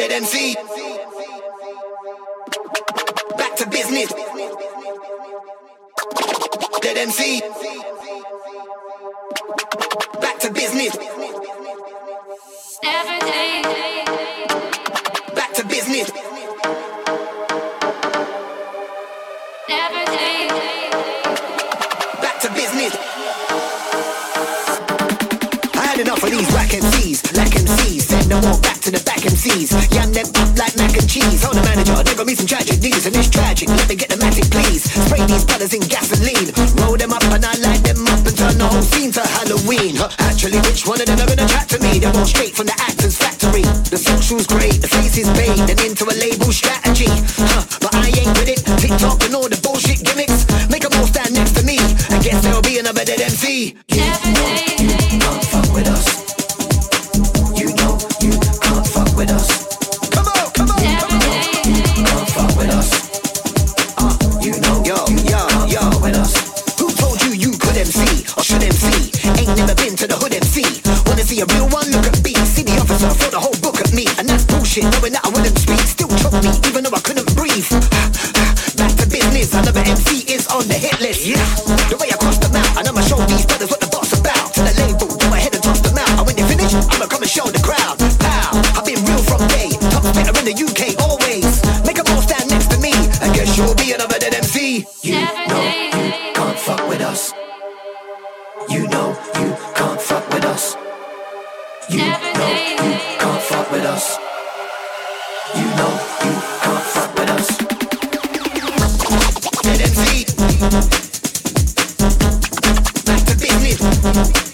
dead MC. Back to business. Dead MC. Back to business. please. Yam them up like mac and cheese. Hold the manager, they got me some tragic news, and it's tragic. Let me get the magic, please. Spray these brothers in gasoline. Roll them up and I light them up and turn the whole scene to Halloween. Huh, actually, which one of them are gonna chat to me? They're all straight from the actors' factory. The social's great, the face is paid, and into a label strategy. Huh, but I ain't with it. TikTok and all the bullshit gimmicks. Make them all stand next to me. I guess there'll be another dead MC. Thank you.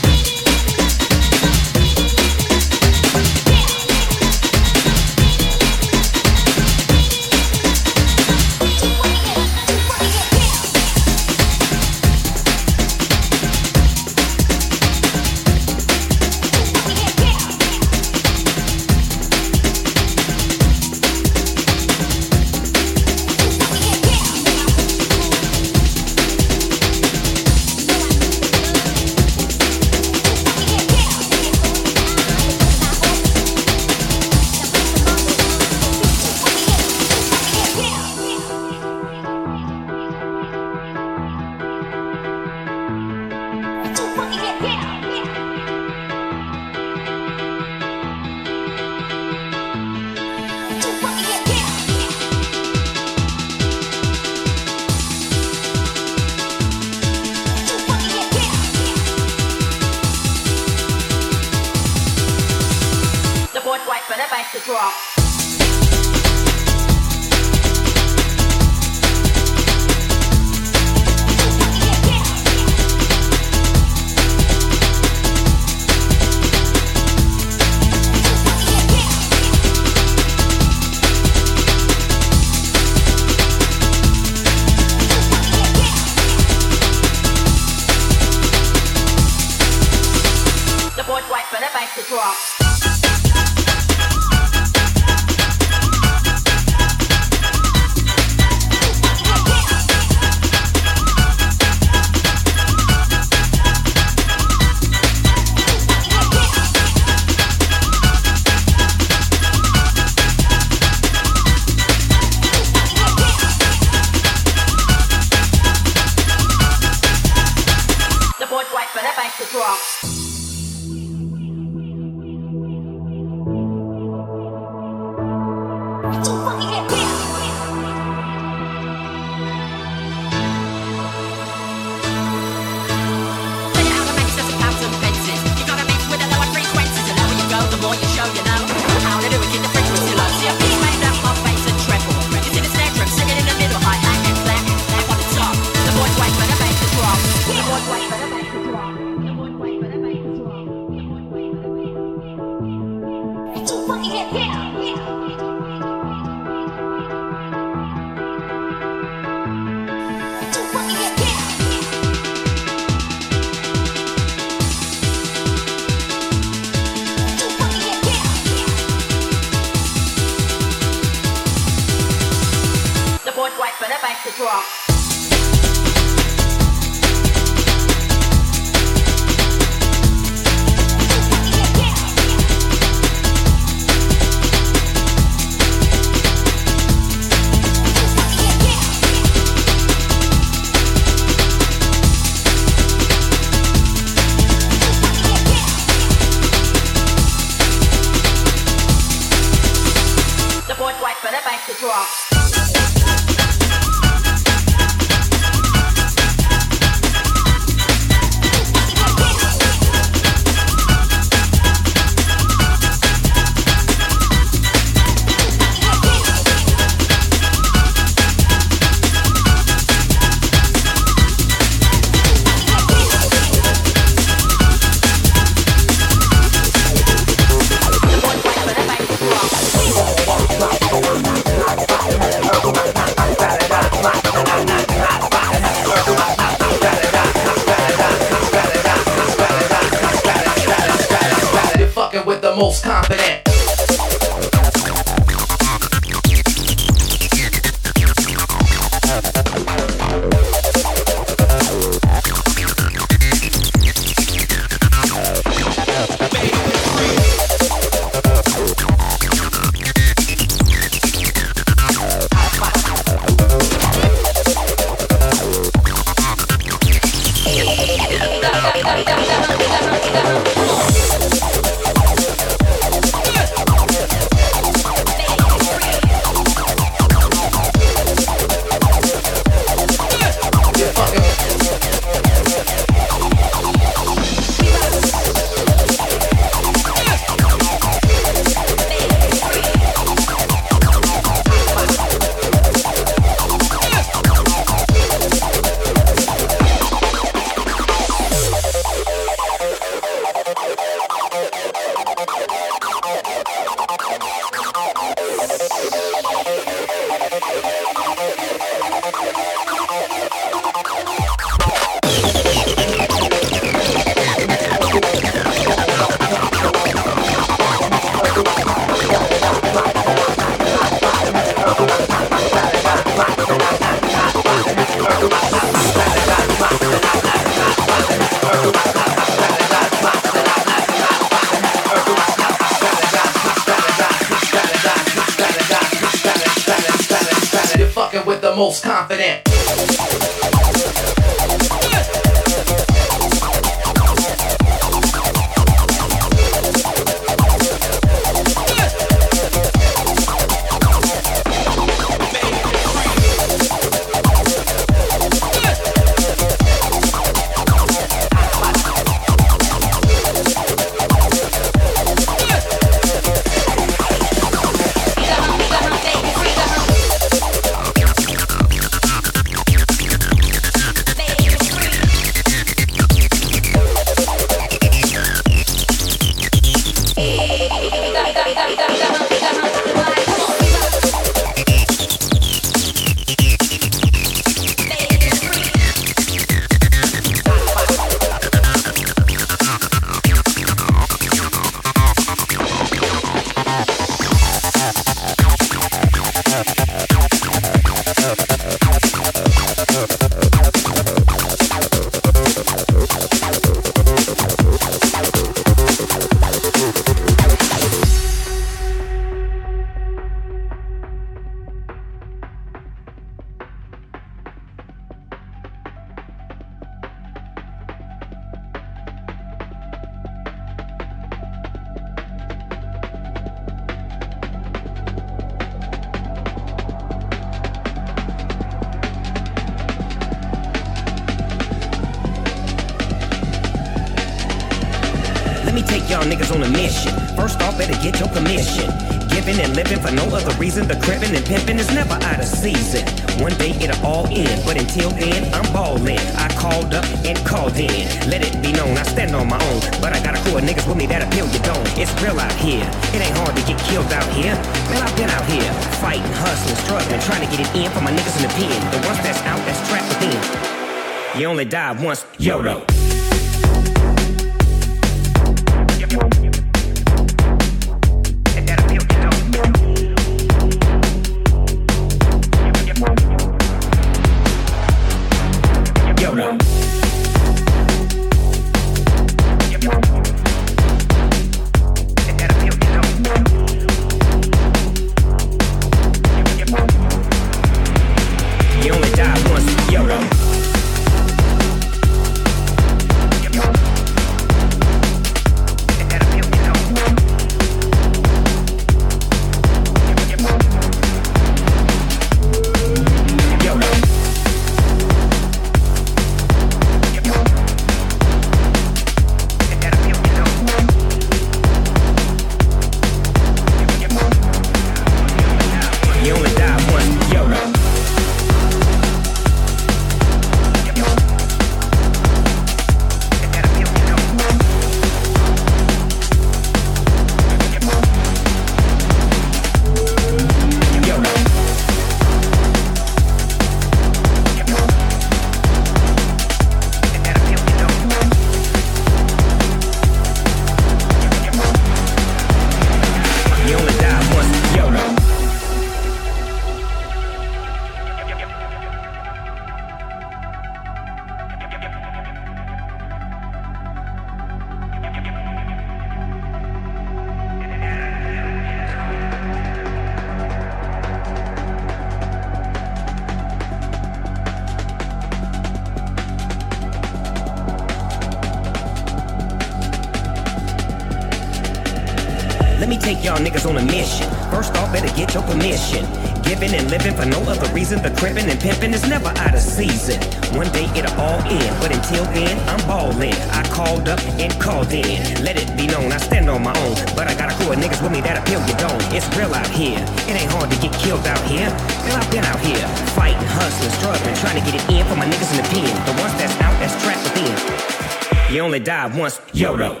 Let it be known, I stand on my own. But I got a crew of niggas with me that appeal you don't. It's real out here. It ain't hard to get killed out here. And I've been out here, fighting, hustling, struggling, trying to get it in for my niggas in the pen. The ones that's out, that's trapped within. You only die once, YOLO.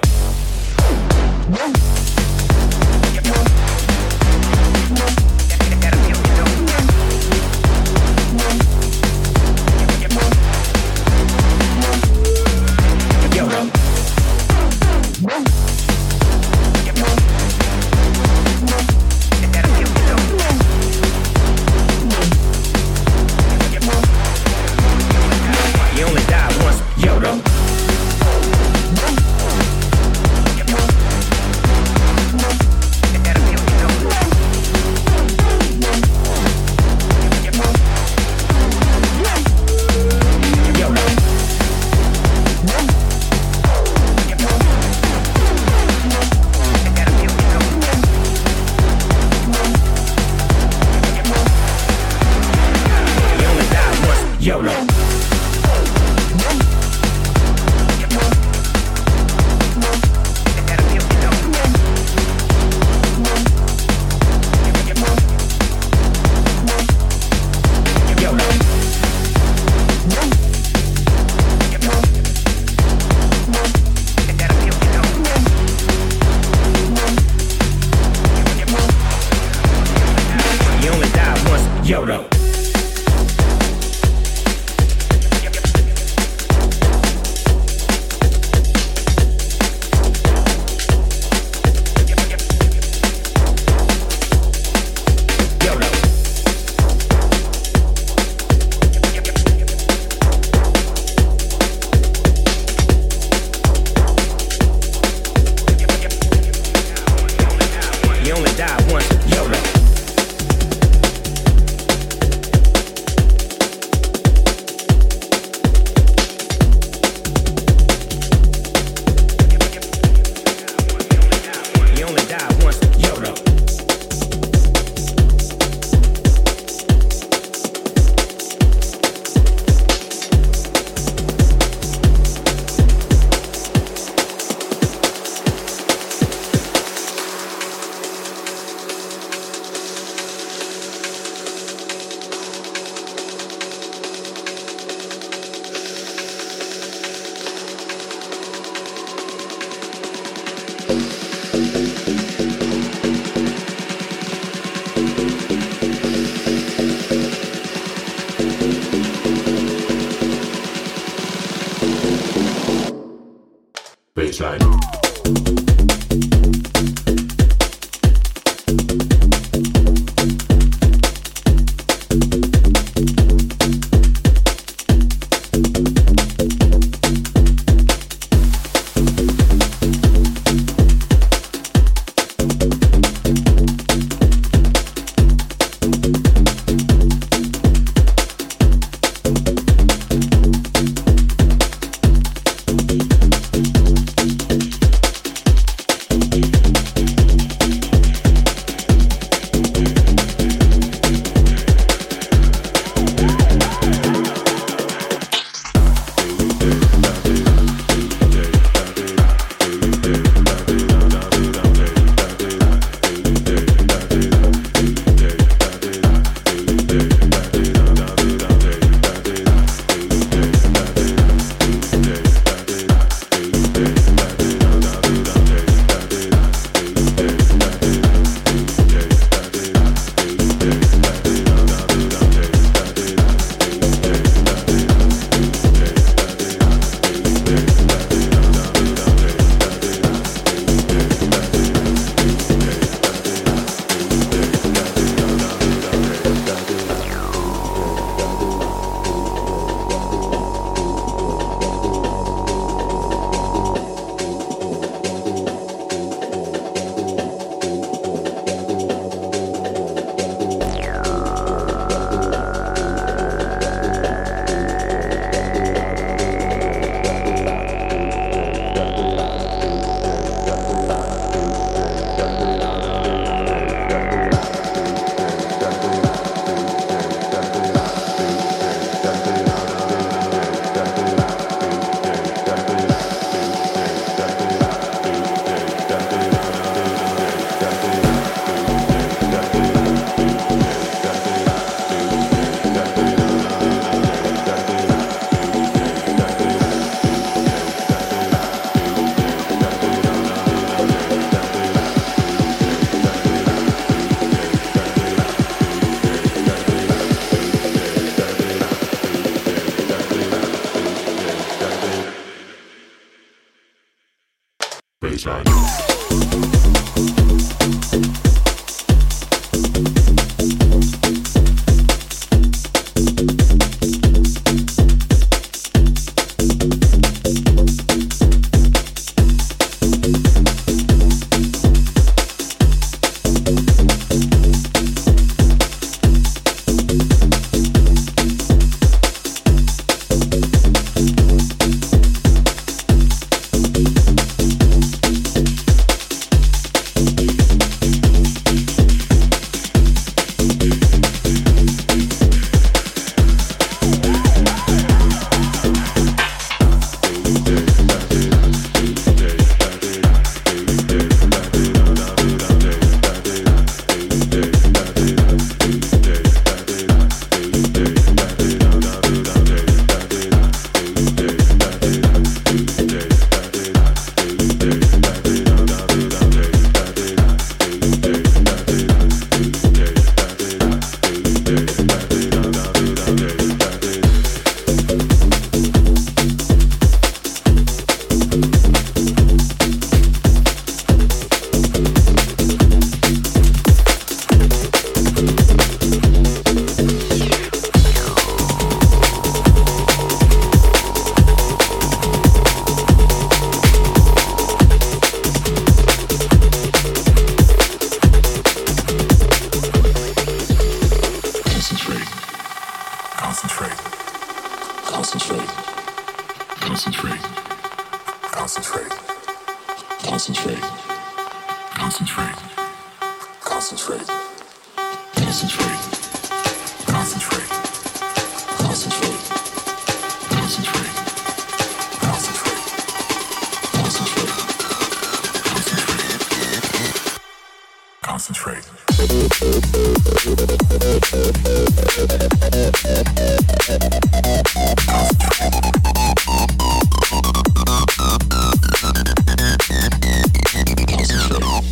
concentrate.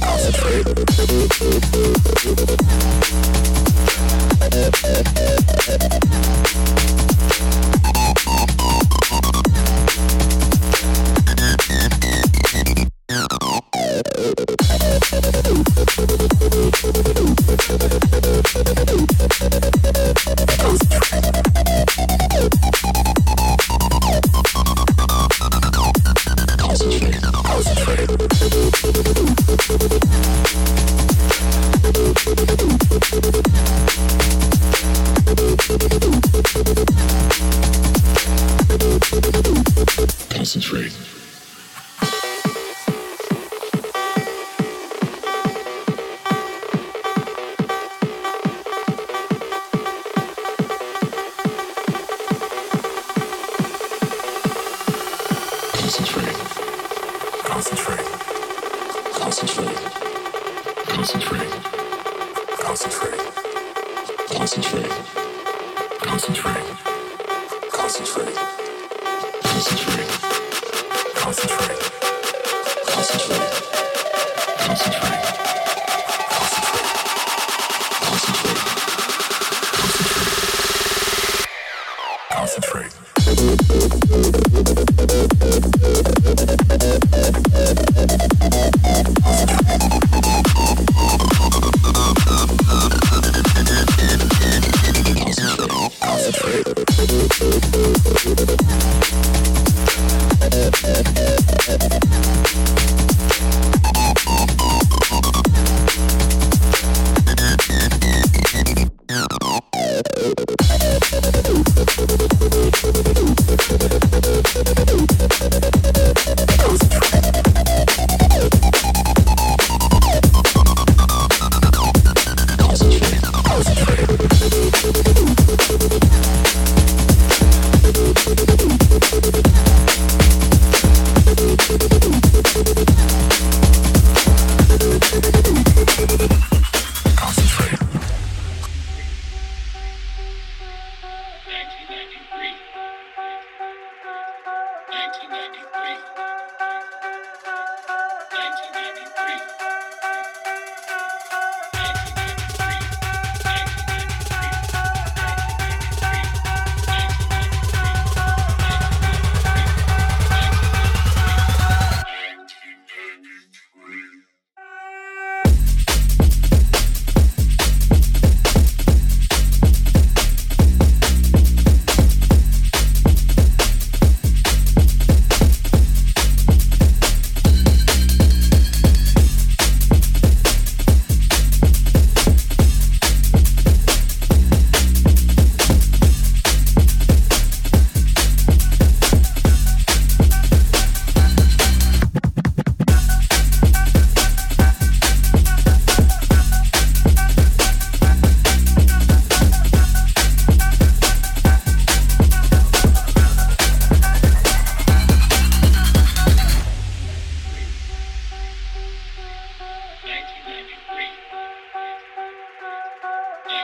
Concentrate. Concentrate.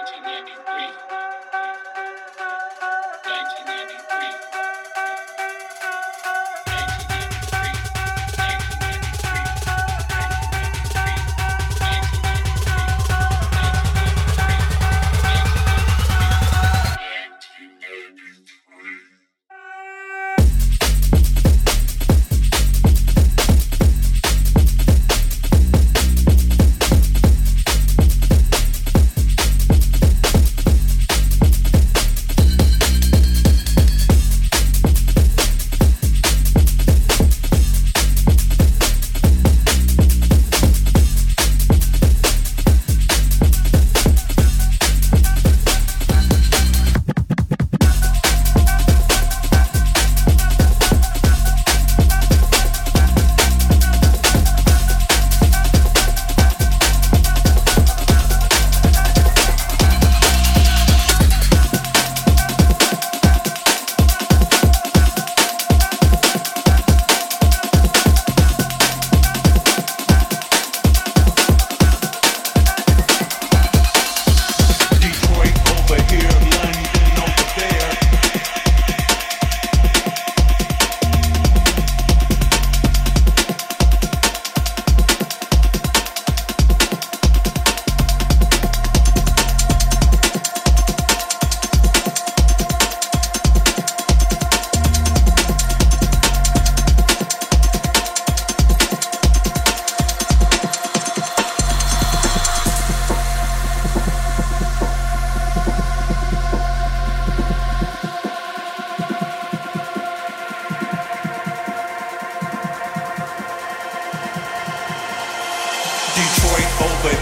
1993.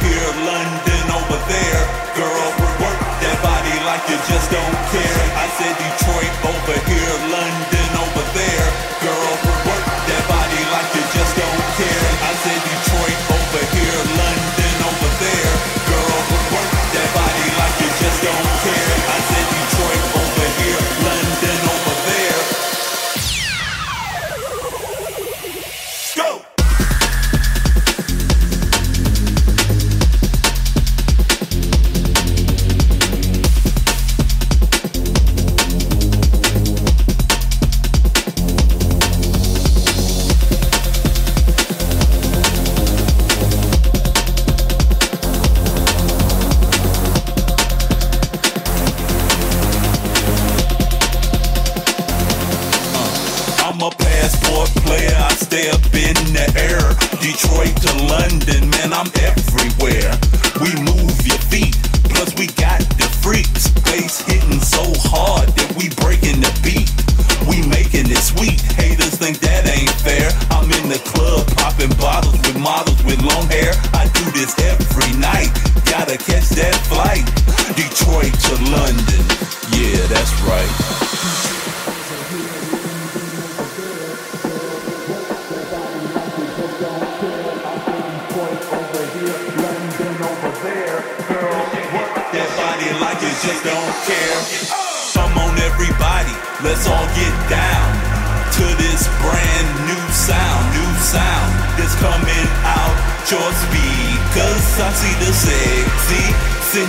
here, London over there. Girl, work that body like you just don't care. I said Detroit over here, London.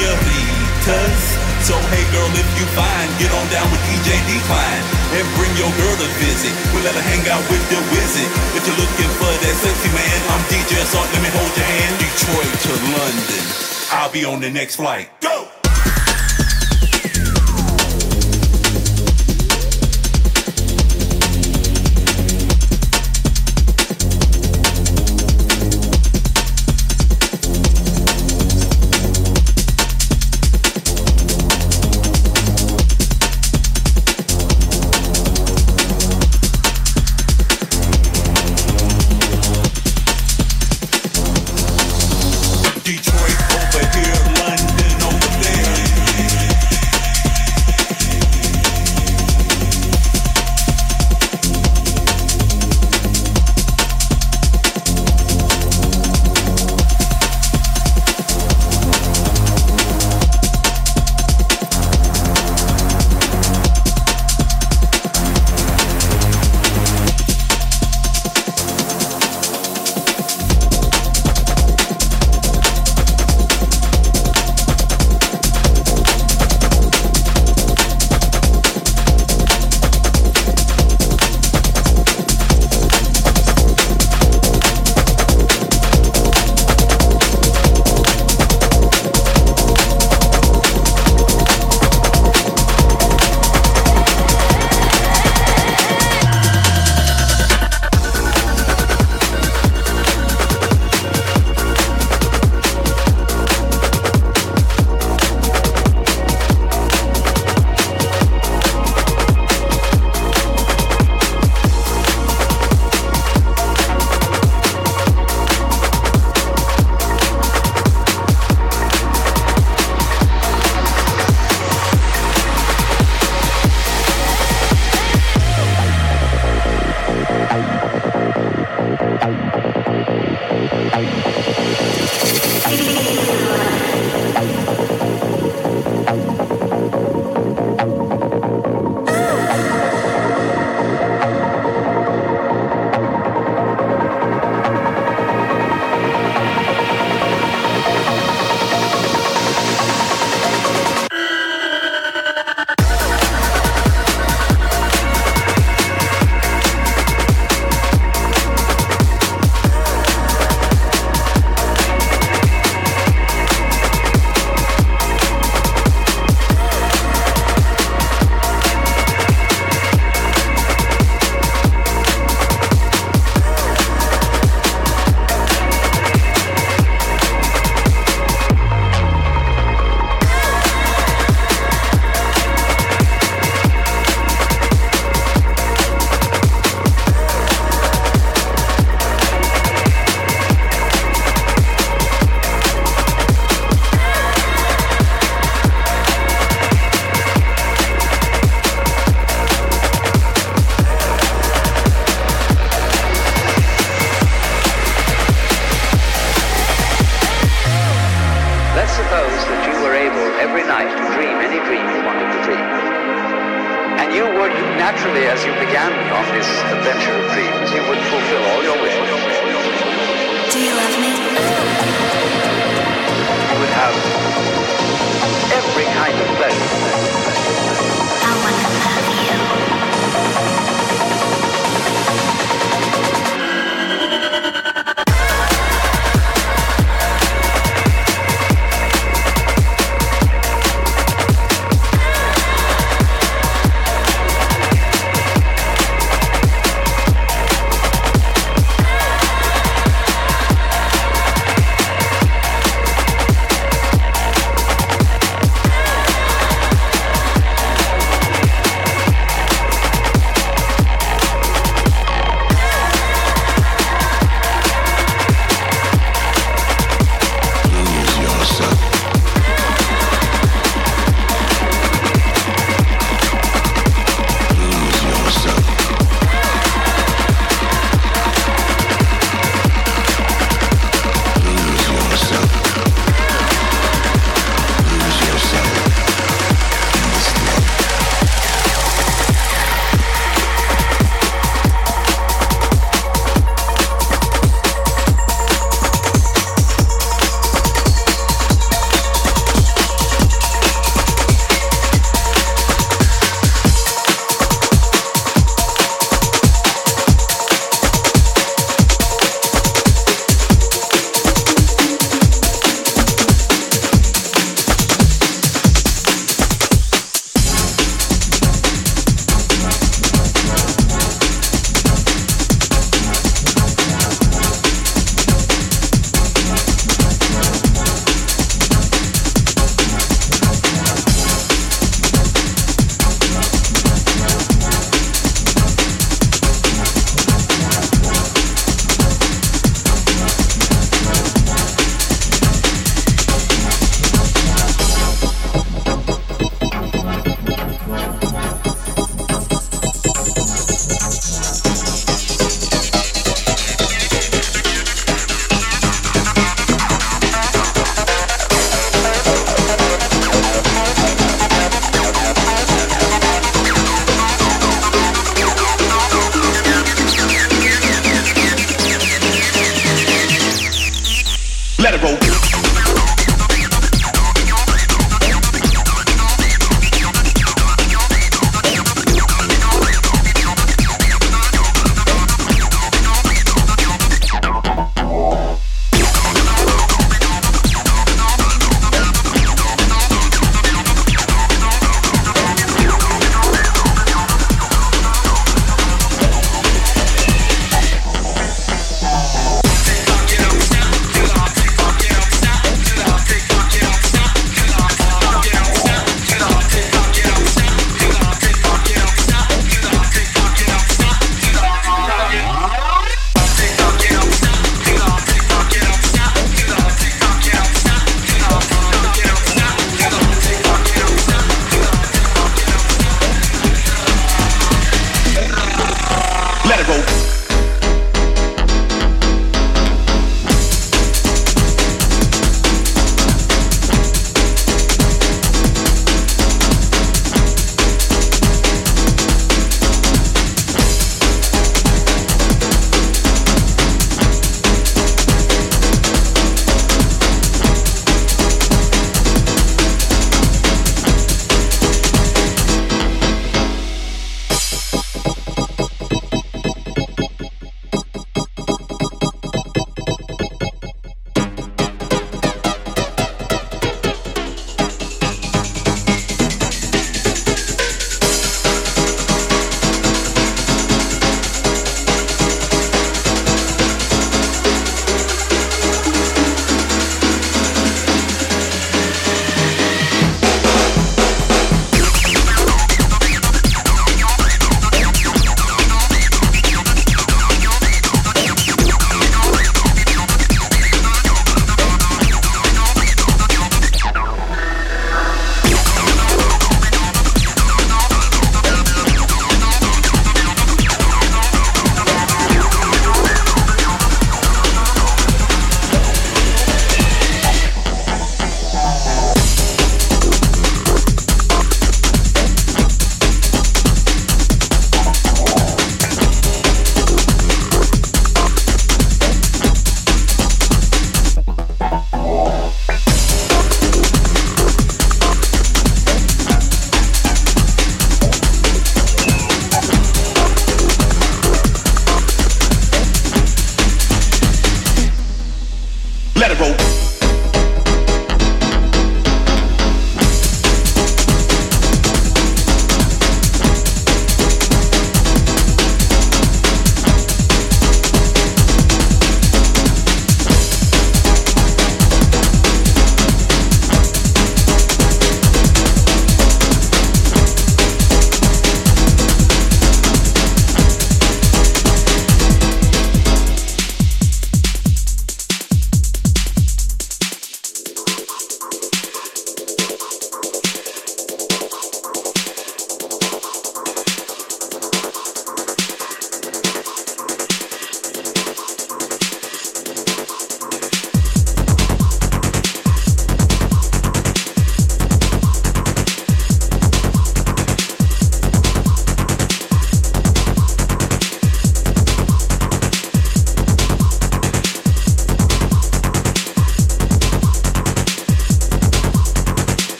Senoritas. So hey girl, if you find, get on down with DJ Decline and bring your girl to visit. We'll let her hang out with the wizard. If you're looking for that sexy man, I'm DJ Assault. Let me hold your hand. Detroit to London. I'll be on the next flight. Go!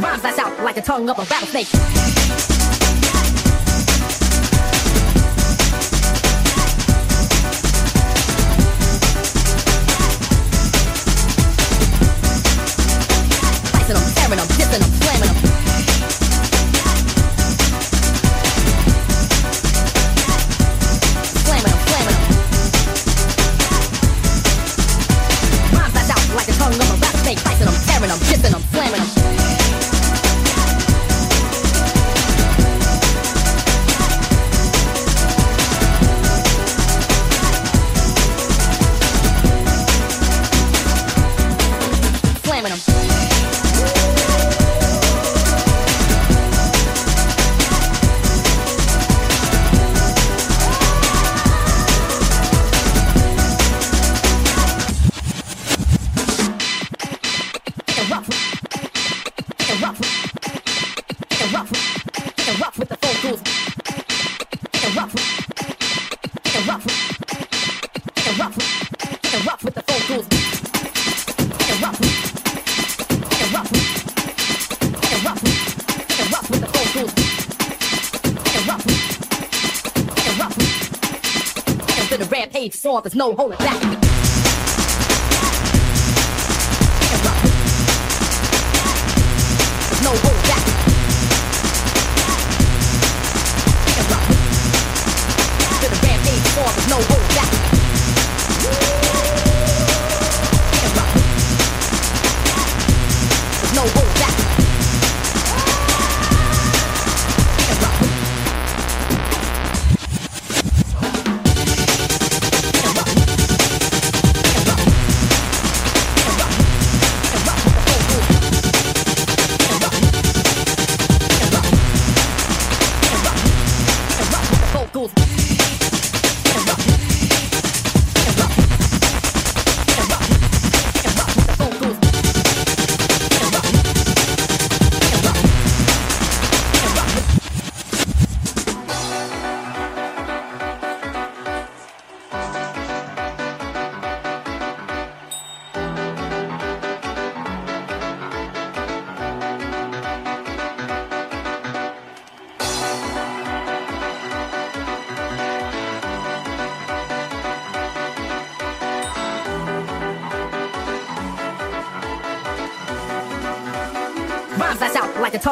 Rhymes that sound like the tongue of a rattlesnake. there's no holding back.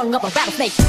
hung up a rattlesnake.